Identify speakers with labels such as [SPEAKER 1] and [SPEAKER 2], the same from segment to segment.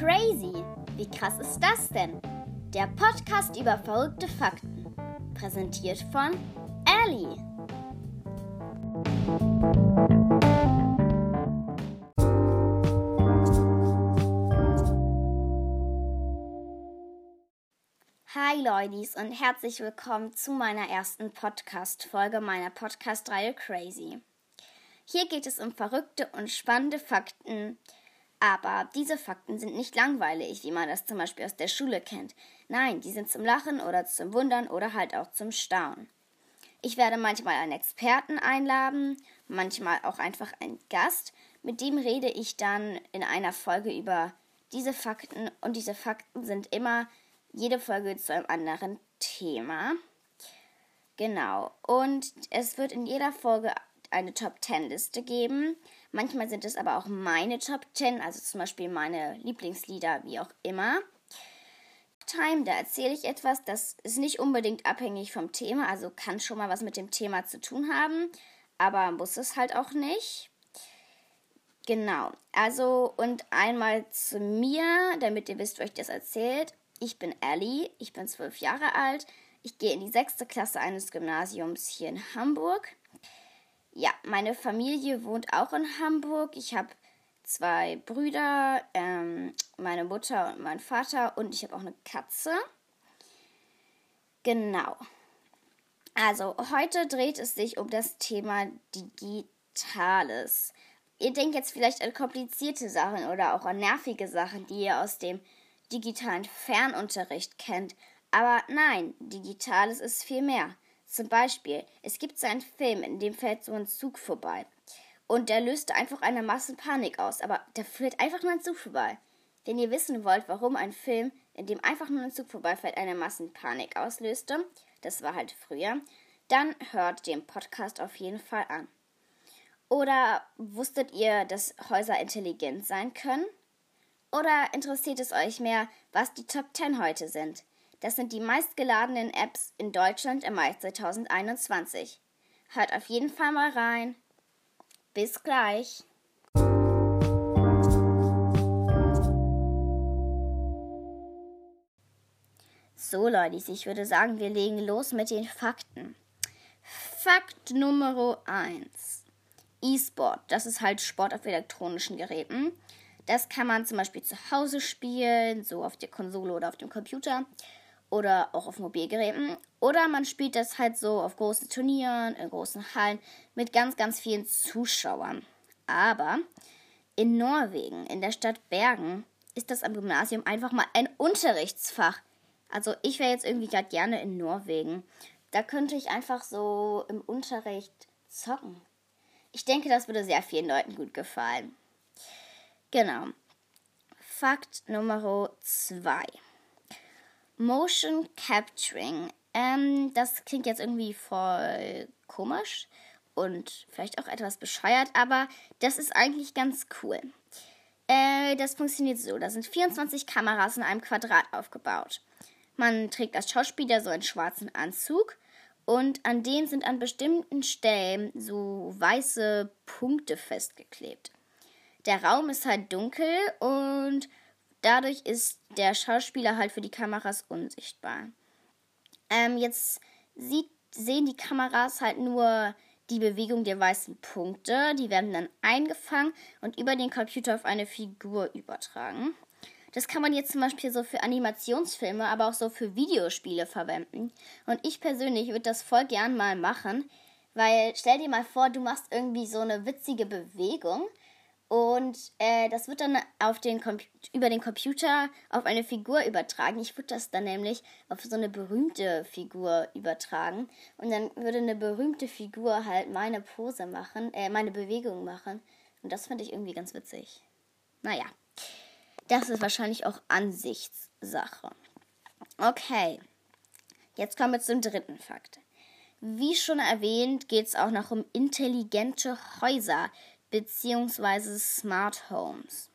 [SPEAKER 1] Crazy! Wie krass ist das denn? Der Podcast über verrückte Fakten. Präsentiert von Ellie. Hi Leutis und herzlich willkommen zu meiner ersten Podcast-Folge meiner Podcast-Reihe Crazy. Hier geht es um verrückte und spannende Fakten, aber diese Fakten sind nicht langweilig, wie man das zum Beispiel aus der Schule kennt. Nein, die sind zum Lachen oder zum Wundern oder halt auch zum Staunen. Ich werde manchmal einen Experten einladen, manchmal auch einfach einen Gast. Mit dem rede ich dann in einer Folge über diese Fakten und diese Fakten sind immer jede Folge zu einem anderen Thema. Genau. Und es wird in jeder Folge eine Top 10 Liste geben. Manchmal sind es aber auch meine Top 10, also zum Beispiel meine Lieblingslieder, wie auch immer. Time, da erzähle ich etwas, das ist nicht unbedingt abhängig vom Thema, also kann schon mal was mit dem Thema zu tun haben, aber muss es halt auch nicht. Genau, also und einmal zu mir, damit ihr wisst, wo ich das erzählt. Ich bin Ellie, ich bin zwölf Jahre alt, ich gehe in die sechste Klasse eines Gymnasiums hier in Hamburg. Ja, meine Familie wohnt auch in Hamburg. Ich habe zwei Brüder, ähm, meine Mutter und mein Vater und ich habe auch eine Katze. Genau. Also heute dreht es sich um das Thema Digitales. Ihr denkt jetzt vielleicht an komplizierte Sachen oder auch an nervige Sachen, die ihr aus dem digitalen Fernunterricht kennt. Aber nein, Digitales ist viel mehr. Zum Beispiel, es gibt so einen Film, in dem fährt so ein Zug vorbei. Und der löste einfach eine Massenpanik aus. Aber da fährt einfach nur ein Zug vorbei. Wenn ihr wissen wollt, warum ein Film, in dem einfach nur ein Zug vorbeifährt, eine Massenpanik auslöste, das war halt früher, dann hört den Podcast auf jeden Fall an. Oder wusstet ihr, dass Häuser intelligent sein können? Oder interessiert es euch mehr, was die Top 10 heute sind? Das sind die meistgeladenen Apps in Deutschland im Mai 2021. Hört auf jeden Fall mal rein. Bis gleich. So Leute, ich würde sagen, wir legen los mit den Fakten. Fakt Nummer 1. E-Sport, das ist halt Sport auf elektronischen Geräten. Das kann man zum Beispiel zu Hause spielen, so auf der Konsole oder auf dem Computer oder auch auf Mobilgeräten. Oder man spielt das halt so auf großen Turnieren, in großen Hallen mit ganz, ganz vielen Zuschauern. Aber in Norwegen, in der Stadt Bergen, ist das am Gymnasium einfach mal ein Unterrichtsfach. Also ich wäre jetzt irgendwie gerade gerne in Norwegen. Da könnte ich einfach so im Unterricht zocken. Ich denke, das würde sehr vielen Leuten gut gefallen. Genau. Fakt Nummer zwei. Motion Capturing. Ähm, das klingt jetzt irgendwie voll komisch und vielleicht auch etwas bescheuert, aber das ist eigentlich ganz cool. Äh, das funktioniert so: Da sind 24 Kameras in einem Quadrat aufgebaut. Man trägt als Schauspieler so einen schwarzen Anzug und an denen sind an bestimmten Stellen so weiße Punkte festgeklebt. Der Raum ist halt dunkel und dadurch ist der Schauspieler halt für die Kameras unsichtbar. Ähm, jetzt sieht, sehen die Kameras halt nur die Bewegung der weißen Punkte. Die werden dann eingefangen und über den Computer auf eine Figur übertragen. Das kann man jetzt zum Beispiel so für Animationsfilme, aber auch so für Videospiele verwenden. Und ich persönlich würde das voll gern mal machen, weil stell dir mal vor, du machst irgendwie so eine witzige Bewegung und äh, das wird dann auf den über den Computer auf eine Figur übertragen. Ich würde das dann nämlich auf so eine berühmte Figur übertragen. Und dann würde eine berühmte Figur halt meine Pose machen, äh, meine Bewegung machen. Und das finde ich irgendwie ganz witzig. Naja, das ist wahrscheinlich auch Ansichtssache. Okay, jetzt kommen wir zum dritten Fakt. Wie schon erwähnt, geht es auch noch um intelligente Häuser, beziehungsweise Smart Homes.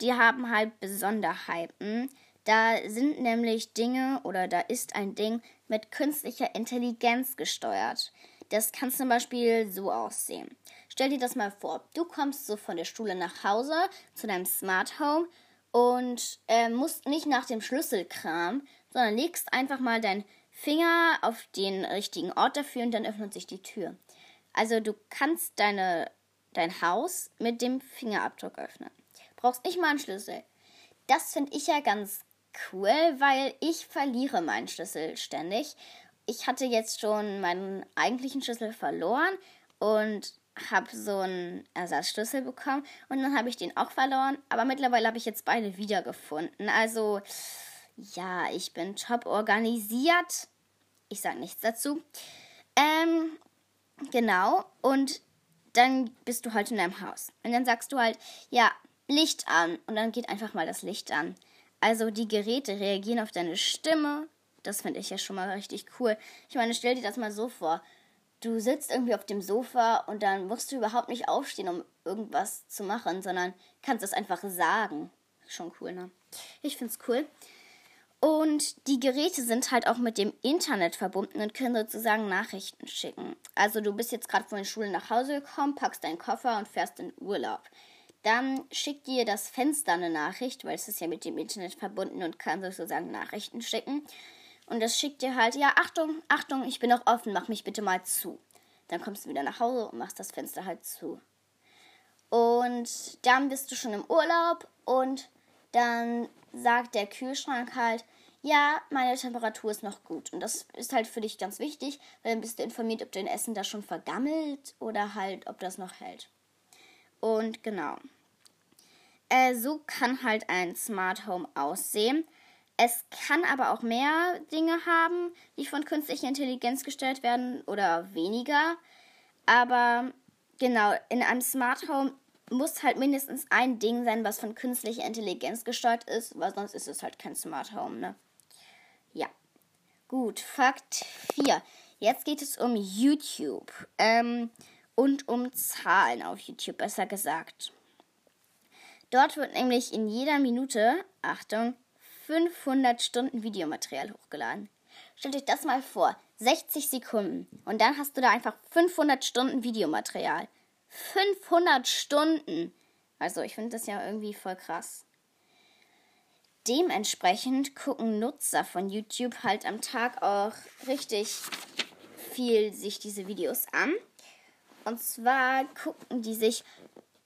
[SPEAKER 1] Die haben halt Besonderheiten. Da sind nämlich Dinge oder da ist ein Ding mit künstlicher Intelligenz gesteuert. Das kann zum Beispiel so aussehen. Stell dir das mal vor. Du kommst so von der Schule nach Hause zu deinem Smart Home und äh, musst nicht nach dem Schlüssel kramen, sondern legst einfach mal deinen Finger auf den richtigen Ort dafür und dann öffnet sich die Tür. Also du kannst deine, dein Haus mit dem Fingerabdruck öffnen. Brauchst nicht mal einen Schlüssel. Das finde ich ja ganz cool, weil ich verliere meinen Schlüssel ständig. Ich hatte jetzt schon meinen eigentlichen Schlüssel verloren und habe so einen Ersatzschlüssel bekommen und dann habe ich den auch verloren, aber mittlerweile habe ich jetzt beide wiedergefunden. Also ja, ich bin top organisiert. Ich sage nichts dazu. Ähm, genau. Und dann bist du halt in deinem Haus. Und dann sagst du halt, ja, Licht an. Und dann geht einfach mal das Licht an. Also die Geräte reagieren auf deine Stimme. Das finde ich ja schon mal richtig cool. Ich meine, stell dir das mal so vor. Du sitzt irgendwie auf dem Sofa und dann musst du überhaupt nicht aufstehen, um irgendwas zu machen, sondern kannst es einfach sagen. Schon cool, ne? Ich finde es cool. Und die Geräte sind halt auch mit dem Internet verbunden und können sozusagen Nachrichten schicken. Also du bist jetzt gerade von der Schule nach Hause gekommen, packst deinen Koffer und fährst in Urlaub. Dann schickt dir das Fenster eine Nachricht, weil es ist ja mit dem Internet verbunden und kann sozusagen Nachrichten schicken. Und das schickt dir halt, ja, Achtung, Achtung, ich bin noch offen, mach mich bitte mal zu. Dann kommst du wieder nach Hause und machst das Fenster halt zu. Und dann bist du schon im Urlaub und dann sagt der Kühlschrank halt, ja, meine Temperatur ist noch gut. Und das ist halt für dich ganz wichtig, weil dann bist du informiert, ob dein Essen da schon vergammelt oder halt, ob das noch hält. Und genau. Äh, so kann halt ein Smart Home aussehen. Es kann aber auch mehr Dinge haben, die von künstlicher Intelligenz gestellt werden oder weniger. Aber genau, in einem Smart Home muss halt mindestens ein Ding sein, was von künstlicher Intelligenz gesteuert ist, weil sonst ist es halt kein Smart Home, ne? Gut, Fakt 4. Jetzt geht es um YouTube ähm, und um Zahlen auf YouTube, besser gesagt. Dort wird nämlich in jeder Minute, Achtung, 500 Stunden Videomaterial hochgeladen. Stellt euch das mal vor, 60 Sekunden und dann hast du da einfach 500 Stunden Videomaterial. 500 Stunden. Also ich finde das ja irgendwie voll krass. Dementsprechend gucken Nutzer von YouTube halt am Tag auch richtig viel sich diese Videos an. Und zwar gucken die sich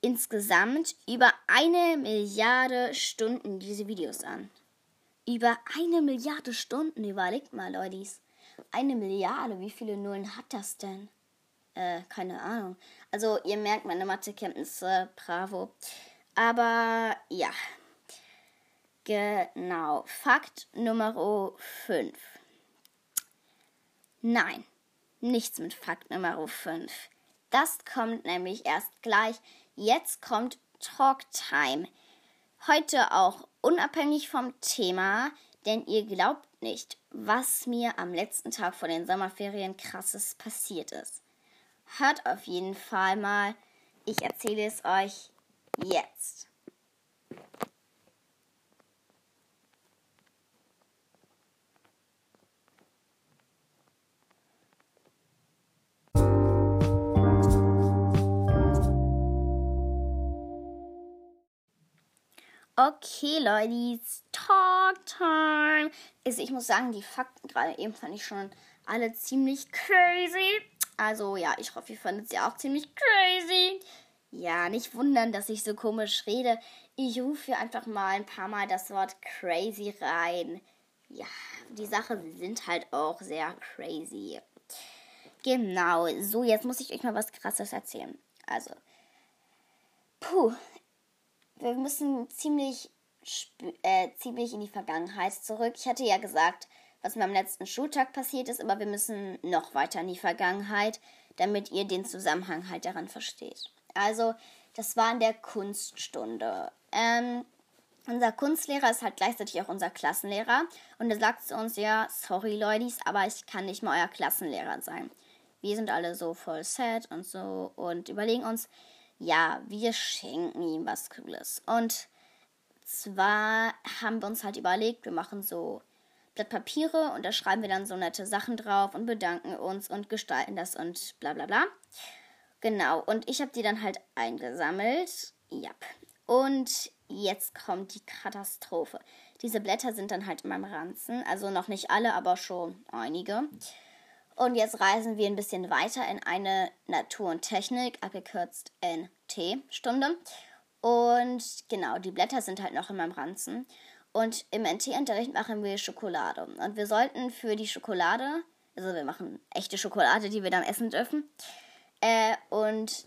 [SPEAKER 1] insgesamt über eine Milliarde Stunden diese Videos an. Über eine Milliarde Stunden, überlegt mal, Leute. Eine Milliarde, wie viele Nullen hat das denn? Äh, keine Ahnung. Also, ihr merkt meine Mathekenntnisse, bravo. Aber ja. Genau. Fakt Nummer 5. Nein, nichts mit Fakt Nummer 5. Das kommt nämlich erst gleich. Jetzt kommt Talktime. Heute auch unabhängig vom Thema, denn ihr glaubt nicht, was mir am letzten Tag vor den Sommerferien krasses passiert ist. Hört auf jeden Fall mal. Ich erzähle es euch jetzt. Okay, Leute, Talk Time. Also ich muss sagen, die Fakten gerade eben fand ich schon alle ziemlich crazy. Also ja, ich hoffe, ihr fandet sie auch ziemlich crazy. Ja, nicht wundern, dass ich so komisch rede. Ich rufe hier einfach mal ein paar Mal das Wort crazy rein. Ja, die Sachen sind halt auch sehr crazy. Genau, so, jetzt muss ich euch mal was Krasses erzählen. Also, puh, wir müssen ziemlich, äh, ziemlich in die Vergangenheit zurück. Ich hatte ja gesagt, was mir am letzten Schultag passiert ist, aber wir müssen noch weiter in die Vergangenheit, damit ihr den Zusammenhang halt daran versteht. Also, das war in der Kunststunde. Ähm, unser Kunstlehrer ist halt gleichzeitig auch unser Klassenlehrer und er sagt zu uns, ja, sorry Leute, aber ich kann nicht mal euer Klassenlehrer sein. Wir sind alle so voll sad und so und überlegen uns, ja, wir schenken ihm was Cooles. Und zwar haben wir uns halt überlegt, wir machen so Blatt Papiere und da schreiben wir dann so nette Sachen drauf und bedanken uns und gestalten das und bla bla bla. Genau, und ich habe die dann halt eingesammelt. Ja. Und jetzt kommt die Katastrophe. Diese Blätter sind dann halt in meinem Ranzen, also noch nicht alle, aber schon einige. Und jetzt reisen wir ein bisschen weiter in eine Natur und Technik, abgekürzt NT-Stunde. Und genau, die Blätter sind halt noch in meinem Ranzen. Und im NT-Unterricht machen wir Schokolade. Und wir sollten für die Schokolade, also wir machen echte Schokolade, die wir dann essen dürfen. Äh, und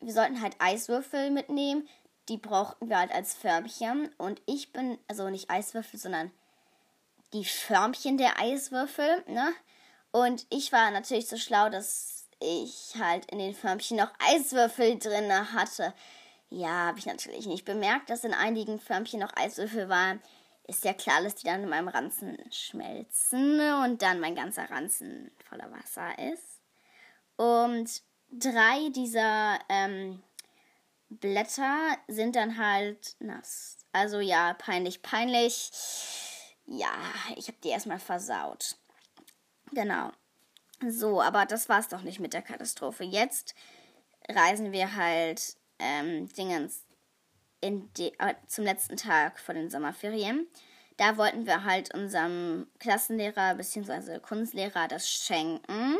[SPEAKER 1] wir sollten halt Eiswürfel mitnehmen. Die brauchten wir halt als Förmchen. Und ich bin, also nicht Eiswürfel, sondern die Förmchen der Eiswürfel, ne? Und ich war natürlich so schlau, dass ich halt in den Förmchen noch Eiswürfel drin hatte. Ja, habe ich natürlich nicht bemerkt, dass in einigen Förmchen noch Eiswürfel waren. Ist ja klar, dass die dann in meinem Ranzen schmelzen und dann mein ganzer Ranzen voller Wasser ist. Und drei dieser ähm, Blätter sind dann halt nass. Also ja, peinlich, peinlich. Ja, ich habe die erstmal versaut. Genau. So, aber das war's doch nicht mit der Katastrophe. Jetzt reisen wir halt ähm, Dingens in die, äh, zum letzten Tag vor den Sommerferien. Da wollten wir halt unserem Klassenlehrer bzw. Kunstlehrer das schenken.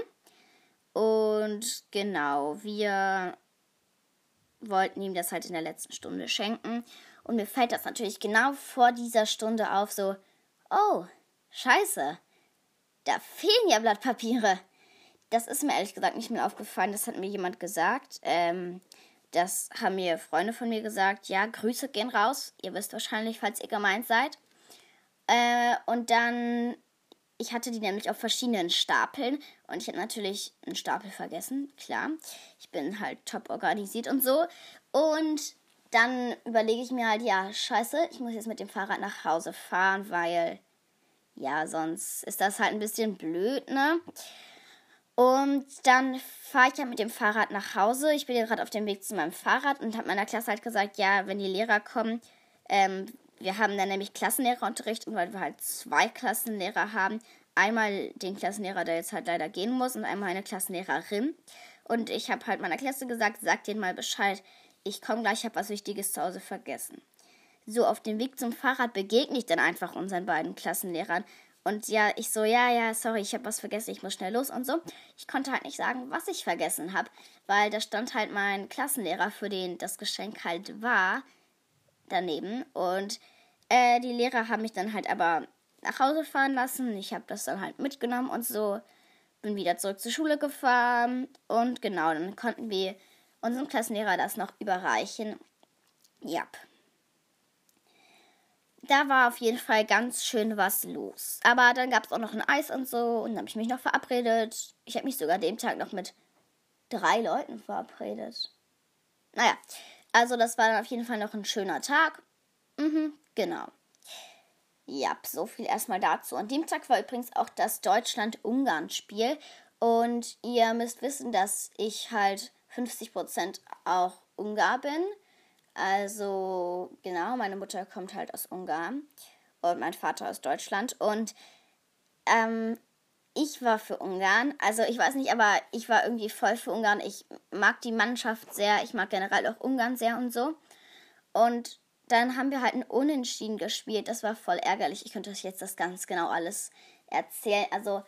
[SPEAKER 1] Und genau, wir wollten ihm das halt in der letzten Stunde schenken. Und mir fällt das natürlich genau vor dieser Stunde auf, so, oh, scheiße, da fehlen ja Blattpapiere. Das ist mir ehrlich gesagt nicht mehr aufgefallen. Das hat mir jemand gesagt. Ähm, das haben mir Freunde von mir gesagt. Ja, Grüße gehen raus. Ihr wisst wahrscheinlich, falls ihr gemeint seid. Äh, und dann, ich hatte die nämlich auf verschiedenen Stapeln. Und ich habe natürlich einen Stapel vergessen. Klar, ich bin halt top organisiert und so. Und dann überlege ich mir halt, ja, scheiße, ich muss jetzt mit dem Fahrrad nach Hause fahren, weil ja, sonst ist das halt ein bisschen blöd, ne? Und dann fahre ich ja mit dem Fahrrad nach Hause. Ich bin ja gerade auf dem Weg zu meinem Fahrrad und habe meiner Klasse halt gesagt, ja, wenn die Lehrer kommen, ähm, wir haben dann nämlich Klassenlehrerunterricht und weil wir halt zwei Klassenlehrer haben, einmal den Klassenlehrer, der jetzt halt leider gehen muss und einmal eine Klassenlehrerin. Und ich habe halt meiner Klasse gesagt, sag denen mal Bescheid, ich komme gleich, ich habe was Wichtiges zu Hause vergessen. So auf dem Weg zum Fahrrad begegne ich dann einfach unseren beiden Klassenlehrern. Und ja, ich so, ja, ja, sorry, ich habe was vergessen, ich muss schnell los und so. Ich konnte halt nicht sagen, was ich vergessen habe, weil da stand halt mein Klassenlehrer, für den das Geschenk halt war, daneben. Und äh, die Lehrer haben mich dann halt aber nach Hause fahren lassen. Ich habe das dann halt mitgenommen und so. Bin wieder zurück zur Schule gefahren. Und genau, dann konnten wir unserem Klassenlehrer das noch überreichen. Ja da war auf jeden Fall ganz schön was los. Aber dann gab es auch noch ein Eis und so und dann habe ich mich noch verabredet. Ich habe mich sogar dem Tag noch mit drei Leuten verabredet. Naja, also das war dann auf jeden Fall noch ein schöner Tag. Mhm, genau. Ja, so viel erstmal dazu. An dem Tag war übrigens auch das Deutschland-Ungarn-Spiel. Und ihr müsst wissen, dass ich halt 50% auch Ungar bin. Also, genau, meine Mutter kommt halt aus Ungarn und mein Vater aus Deutschland. Und ähm, ich war für Ungarn. Also, ich weiß nicht, aber ich war irgendwie voll für Ungarn. Ich mag die Mannschaft sehr. Ich mag generell auch Ungarn sehr und so. Und dann haben wir halt ein Unentschieden gespielt. Das war voll ärgerlich. Ich könnte euch jetzt das ganz genau alles erzählen. Also,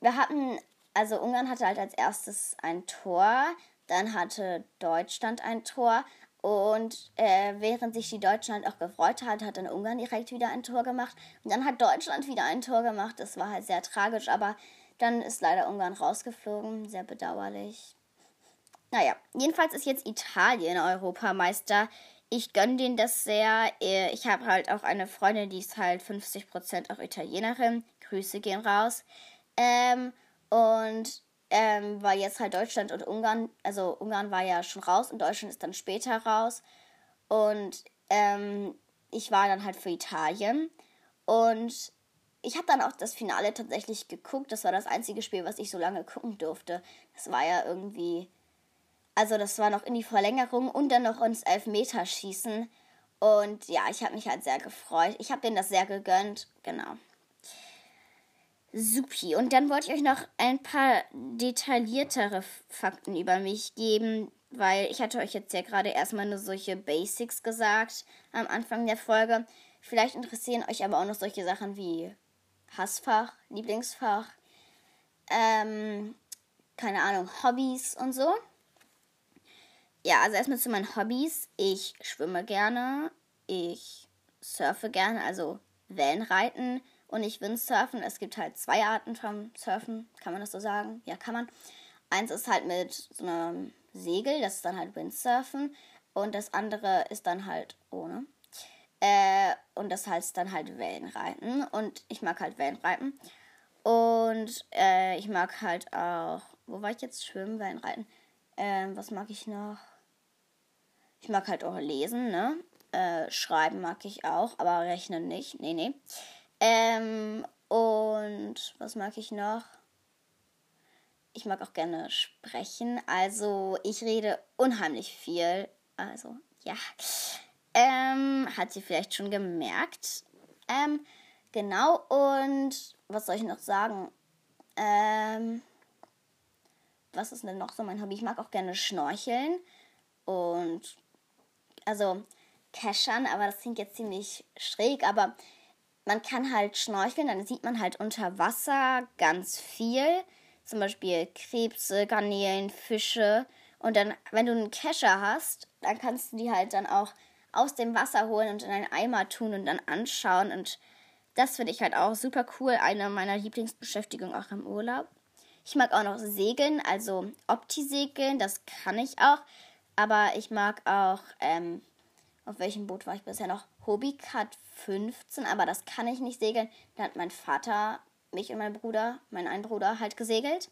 [SPEAKER 1] wir hatten, also Ungarn hatte halt als erstes ein Tor. Dann hatte Deutschland ein Tor. Und äh, während sich die Deutschland auch gefreut hat, hat dann Ungarn direkt wieder ein Tor gemacht. Und dann hat Deutschland wieder ein Tor gemacht. Das war halt sehr tragisch, aber dann ist leider Ungarn rausgeflogen. Sehr bedauerlich. Naja, jedenfalls ist jetzt Italien Europameister. Ich gönne denen das sehr. Äh, ich habe halt auch eine Freundin, die ist halt 50% auch Italienerin. Grüße gehen raus. Ähm, und ähm, weil jetzt halt Deutschland und Ungarn, also Ungarn war ja schon raus und Deutschland ist dann später raus. Und ähm, ich war dann halt für Italien. Und ich habe dann auch das Finale tatsächlich geguckt. Das war das einzige Spiel, was ich so lange gucken durfte. Das war ja irgendwie. Also, das war noch in die Verlängerung und dann noch ins Elfmeterschießen. Und ja, ich habe mich halt sehr gefreut. Ich habe denen das sehr gegönnt. Genau. Supi. Und dann wollte ich euch noch ein paar detailliertere Fakten über mich geben. weil ich hatte euch jetzt ja gerade erstmal nur solche Basics gesagt am Anfang der Folge. Vielleicht interessieren euch aber auch noch solche Sachen wie Hassfach, Lieblingsfach, ähm, keine Ahnung, Hobbys und so. Ja, also erstmal zu meinen Hobbys. Ich schwimme gerne, ich surfe gerne, also Wellenreiten und ich Windsurfen. Es gibt halt zwei Arten vom Surfen, kann man das so sagen? Ja, kann man. Eins ist halt mit so einem Segel, das ist dann halt Windsurfen und das andere ist dann halt ohne. Äh, und das heißt dann halt Wellenreiten. Und ich mag halt Wellenreiten. Und äh, ich mag halt auch. Wo war ich jetzt? Schwimmen, Wellenreiten. Ähm, was mag ich noch? Ich mag halt auch lesen, ne? Äh, schreiben mag ich auch, aber rechnen nicht. Nee, nee. Ähm, und was mag ich noch? Ich mag auch gerne sprechen. Also ich rede unheimlich viel. Also ja. Ähm, hat sie vielleicht schon gemerkt. Ähm, genau, und was soll ich noch sagen? Ähm, was ist denn noch so mein Hobby? Ich mag auch gerne schnorcheln und also keschern, aber das klingt jetzt ziemlich schräg, aber man kann halt schnorcheln, dann sieht man halt unter Wasser ganz viel, zum Beispiel Krebse, Garnelen, Fische und dann, wenn du einen Kescher hast, dann kannst du die halt dann auch aus dem Wasser holen und in einen Eimer tun und dann anschauen. Und das finde ich halt auch super cool. Eine meiner Lieblingsbeschäftigungen auch im Urlaub. Ich mag auch noch Segeln, also Opti-Segeln, das kann ich auch. Aber ich mag auch, ähm, auf welchem Boot war ich bisher noch? Hobbycat 15, aber das kann ich nicht segeln. Da hat mein Vater mich und mein Bruder, mein einen Bruder, halt gesegelt.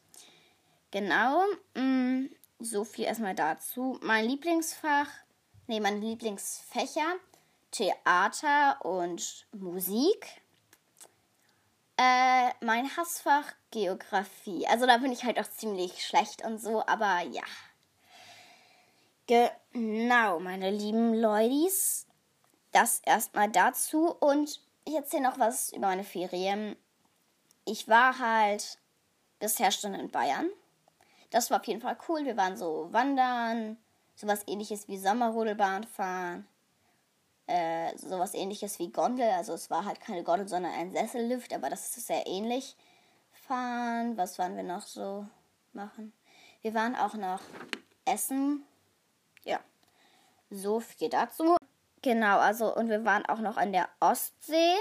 [SPEAKER 1] Genau, mh, mm, so viel erstmal dazu. Mein Lieblingsfach nee, meine Lieblingsfächer Theater und Musik. Äh, mein Hassfach Geografie. Also da bin ich halt auch ziemlich schlecht und so, aber ja. Genau, meine lieben Leutis. Das erstmal dazu und ich erzähle noch was über meine Ferien. Ich war halt bisher schon in Bayern. Das war auf jeden Fall cool. Wir waren so wandern, sowas ähnliches wie Sommerrodelbahn fahren. Äh, sowas ähnliches wie Gondel. Also es war halt keine Gondel, sondern ein Sessellift, aber das ist sehr ähnlich. Fahren. Was waren wir noch so machen? Wir waren auch noch essen. So viel dazu. Genau, also und wir waren auch noch an der Ostsee.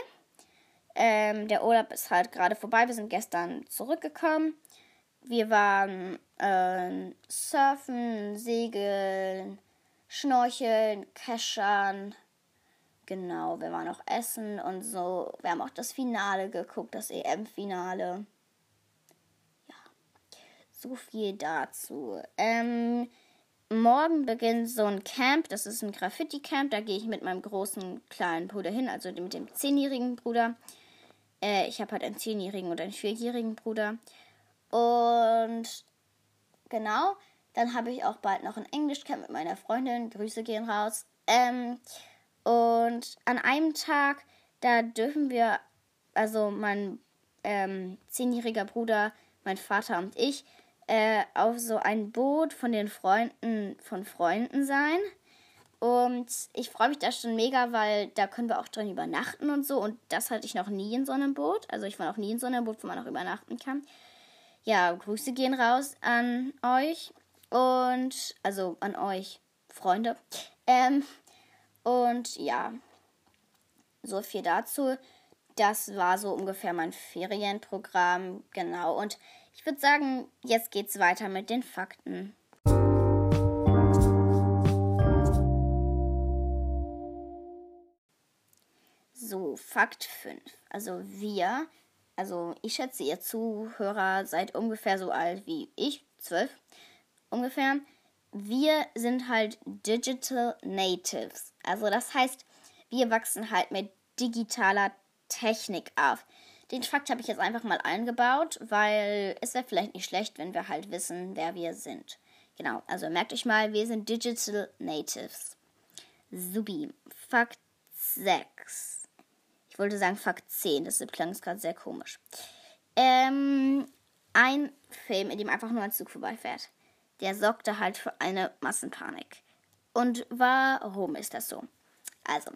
[SPEAKER 1] Ähm, der Urlaub ist halt gerade vorbei. Wir sind gestern zurückgekommen. Wir waren äh, surfen, segeln, schnorcheln, keschern. Genau, wir waren auch essen und so. Wir haben auch das Finale geguckt, das EM-Finale. Ja, so viel dazu. Ähm, morgen beginnt so ein Camp, das ist ein Graffiti-Camp. Da gehe ich mit meinem großen kleinen Bruder hin, also mit dem zehnjährigen Bruder. Äh, ich habe halt einen zehnjährigen und einen vierjährigen Bruder. Und genau, dann habe ich auch bald noch ein Englischcamp mit meiner Freundin. Grüße gehen raus. Ähm, und an einem Tag, da dürfen wir, also mein ähm, zehnjähriger Bruder, mein Vater und ich, äh, auf so ein Boot von den Freunden von Freunden sein. Und ich freue mich da schon mega, weil da können wir auch drin übernachten und so. Und das hatte ich noch nie in so einem Boot. Also ich war noch nie in so einem Boot, wo man auch übernachten kann ja, Grüße gehen raus an euch und also an euch, Freunde. Ähm, und ja, so viel dazu. Das war so ungefähr mein Ferienprogramm, genau. Und ich würde sagen, jetzt geht's weiter mit den Fakten. So, Fakt 5. Also wir also ich schätze, ihr Zuhörer seid ungefähr so alt wie ich, zwölf ungefähr. Wir sind halt Digital Natives. Also das heißt, wir wachsen halt mit digitaler Technik auf. Den Fakt habe ich jetzt einfach mal eingebaut, weil es wäre vielleicht nicht schlecht, wenn wir halt wissen, wer wir sind. Genau, also merkt euch mal, wir sind Digital Natives. Subi. Fakt 6. Ich wollte sagen Fakt 10, das klang gerade sehr komisch. Ähm, ein Film, in dem einfach nur ein Zug vorbeifährt. der sorgte halt für eine Massenpanik. Und warum ist das so? Also,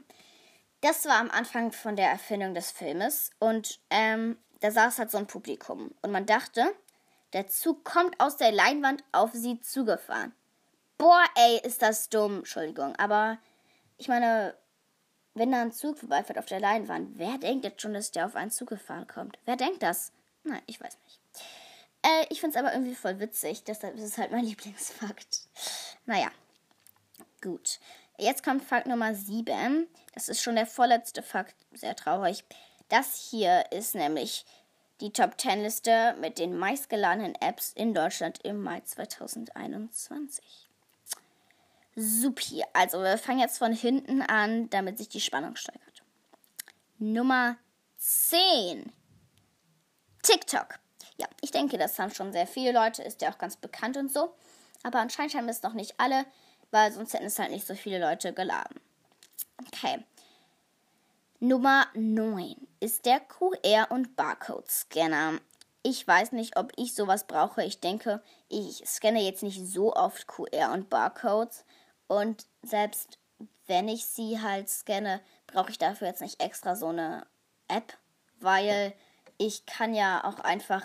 [SPEAKER 1] das war am Anfang von der Erfindung des Filmes und ähm, da saß halt so ein Publikum und man dachte, der Zug kommt aus der Leinwand auf sie zugefahren. Boah, ey, ist das dumm. Entschuldigung, aber ich meine, wenn da ein Zug vorbeifährt auf der Leinwand, wer denkt jetzt schon, dass der auf einen Zug gefahren kommt? Wer denkt das? Nein, ich weiß nicht. Äh, ich finde es aber irgendwie voll witzig. Deshalb ist es halt mein Lieblingsfakt. Naja, gut. Jetzt kommt Fakt Nummer 7. Das ist schon der vorletzte Fakt. Sehr traurig. Das hier ist nämlich die Top 10 Liste mit den meistgeladenen Apps in Deutschland im Mai 2021. Supi. Also wir fangen jetzt von hinten an, damit sich die Spannung steigert. Nummer 10. TikTok. Ja, ich denke, das haben schon sehr viele Leute, ist ja auch ganz bekannt und so. Aber anscheinend haben es noch nicht alle, weil sonst hätten es halt nicht so viele Leute geladen. Okay. Nummer 9 ist der QR- und Barcode-Scanner. Ich weiß nicht, ob ich sowas brauche. Ich denke, ich scanne jetzt nicht so oft QR- und Barcodes. Und selbst wenn ich sie halt scanne, brauche ich dafür jetzt nicht extra so eine App, weil ich kann ja auch einfach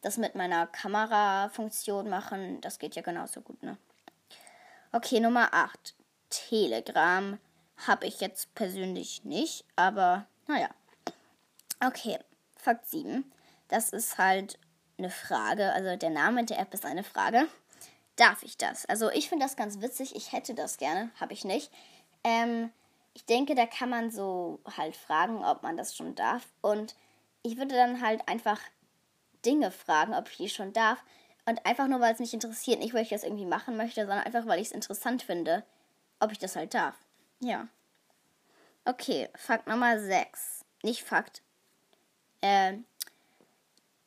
[SPEAKER 1] das mit meiner Kamerafunktion machen. Das geht ja genauso gut, ne? Okay, Nummer 8. Telegram habe ich jetzt persönlich nicht, aber naja. Okay, Fakt 7. Das ist halt eine Frage, also der Name der App ist eine Frage. Darf ich das? Also ich finde das ganz witzig, ich hätte das gerne, habe ich nicht. Ähm, ich denke, da kann man so halt fragen, ob man das schon darf. Und ich würde dann halt einfach Dinge fragen, ob ich die schon darf. Und einfach nur, weil es mich interessiert, nicht weil ich das irgendwie machen möchte, sondern einfach, weil ich es interessant finde, ob ich das halt darf. Ja. Okay, Fakt Nummer 6. Nicht Fakt. Äh,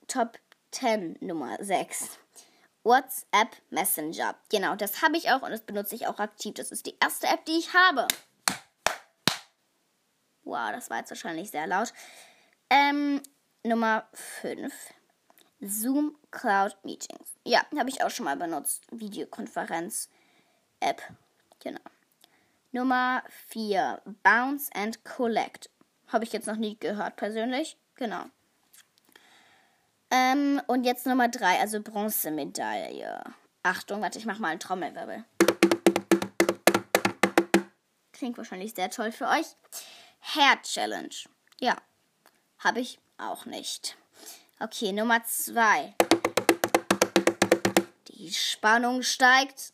[SPEAKER 1] Top 10 Nummer 6. WhatsApp Messenger. Genau, das habe ich auch und das benutze ich auch aktiv. Das ist die erste App, die ich habe. Wow, das war jetzt wahrscheinlich sehr laut. Ähm, Nummer 5. Zoom Cloud Meetings. Ja, habe ich auch schon mal benutzt. Videokonferenz-App. Genau. Nummer 4. Bounce and Collect. Habe ich jetzt noch nie gehört, persönlich. Genau. Ähm, und jetzt Nummer 3, also Bronzemedaille. Achtung, warte, ich mache mal einen Trommelwirbel. Klingt wahrscheinlich sehr toll für euch. Hair Challenge. Ja, habe ich auch nicht. Okay, Nummer zwei. Die Spannung steigt.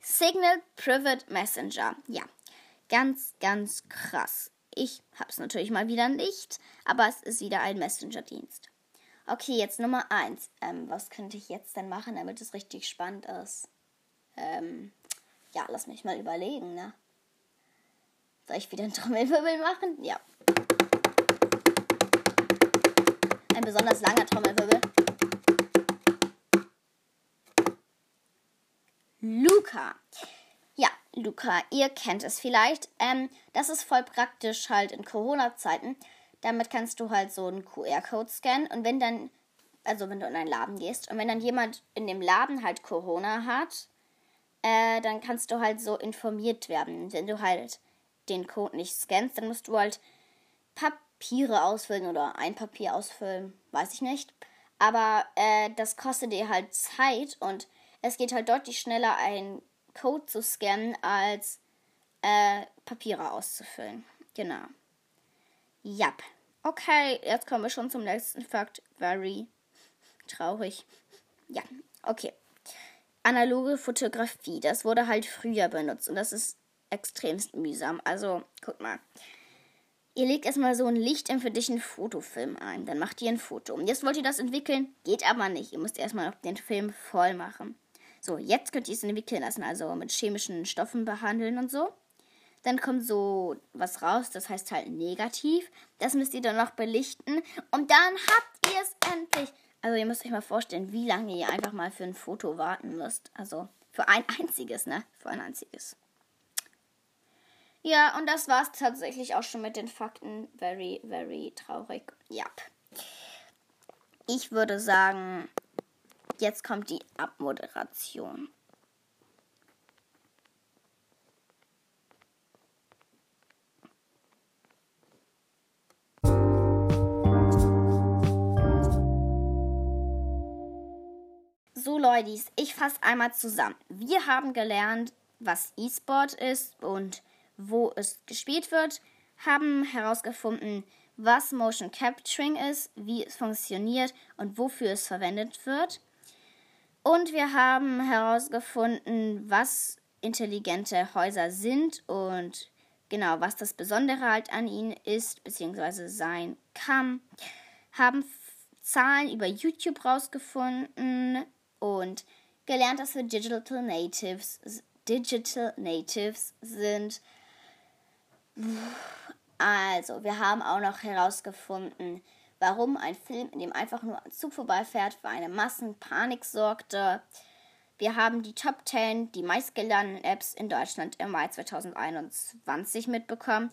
[SPEAKER 1] Signal Private Messenger. Ja, ganz, ganz krass. Ich habe es natürlich mal wieder nicht, aber es ist wieder ein Messenger-Dienst. Okay, jetzt Nummer eins. Ähm, was könnte ich jetzt denn machen, damit es richtig spannend ist? Ähm, ja, lass mich mal überlegen, ne? Soll ich wieder einen Trommelwirbel machen? Ja. Ein besonders langer Trommelwirbel. Luca. Ja, Luca, ihr kennt es vielleicht. Ähm, das ist voll praktisch halt in Corona-Zeiten. Damit kannst du halt so einen QR-Code scannen und wenn dann, also wenn du in einen Laden gehst und wenn dann jemand in dem Laden halt Corona hat, äh, dann kannst du halt so informiert werden. Wenn du halt den Code nicht scannst, dann musst du halt Papiere ausfüllen oder ein Papier ausfüllen, weiß ich nicht. Aber äh, das kostet dir halt Zeit und es geht halt deutlich schneller, einen Code zu scannen, als äh, Papiere auszufüllen. Genau. Jap. Okay, jetzt kommen wir schon zum nächsten Fakt. Very traurig. Ja, okay. Analoge Fotografie, das wurde halt früher benutzt und das ist extremst mühsam. Also, guck mal. Ihr legt erstmal so ein Licht für dich einen Fotofilm ein. Dann macht ihr ein Foto. Und jetzt wollt ihr das entwickeln? Geht aber nicht. Ihr müsst erstmal noch den Film voll machen. So, jetzt könnt ihr es entwickeln lassen, also mit chemischen Stoffen behandeln und so. Dann kommt so was raus, das heißt halt negativ. Das müsst ihr dann noch belichten. Und dann habt ihr es endlich. Also ihr müsst euch mal vorstellen, wie lange ihr einfach mal für ein Foto warten müsst. Also für ein einziges, ne? Für ein einziges. Ja, und das war's tatsächlich auch schon mit den Fakten. Very, very traurig. Ja. Ich würde sagen, jetzt kommt die Abmoderation. So, Leute, ich fasse einmal zusammen. Wir haben gelernt, was E-Sport ist und wo es gespielt wird, haben herausgefunden, was Motion Capturing ist, wie es funktioniert und wofür es verwendet wird. Und wir haben herausgefunden, was intelligente Häuser sind und genau, was das Besondere halt an ihnen ist, beziehungsweise sein kann. Haben Zahlen über YouTube rausgefunden, und gelernt, dass wir Digital Natives, Digital Natives sind. Also, wir haben auch noch herausgefunden, warum ein Film, in dem einfach nur ein Zug vorbeifährt, für eine Massenpanik sorgte. Wir haben die Top 10, die meistgeladenen Apps in Deutschland im Mai 2021 mitbekommen.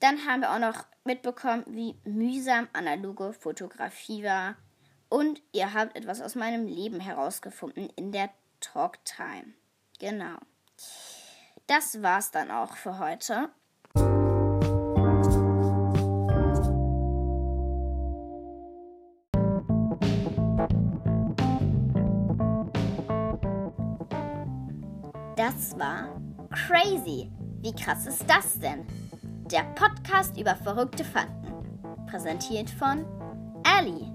[SPEAKER 1] Dann haben wir auch noch mitbekommen, wie mühsam analoge Fotografie war. Und ihr habt etwas aus meinem Leben herausgefunden in der Talktime. Genau. Das war's dann auch für heute. Das war crazy. Wie krass ist das denn? Der Podcast über verrückte Fakten. Präsentiert von Ellie.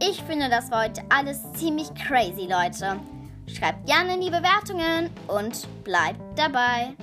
[SPEAKER 1] Ich finde das war heute alles ziemlich crazy, Leute. Schreibt gerne in die Bewertungen und bleibt dabei.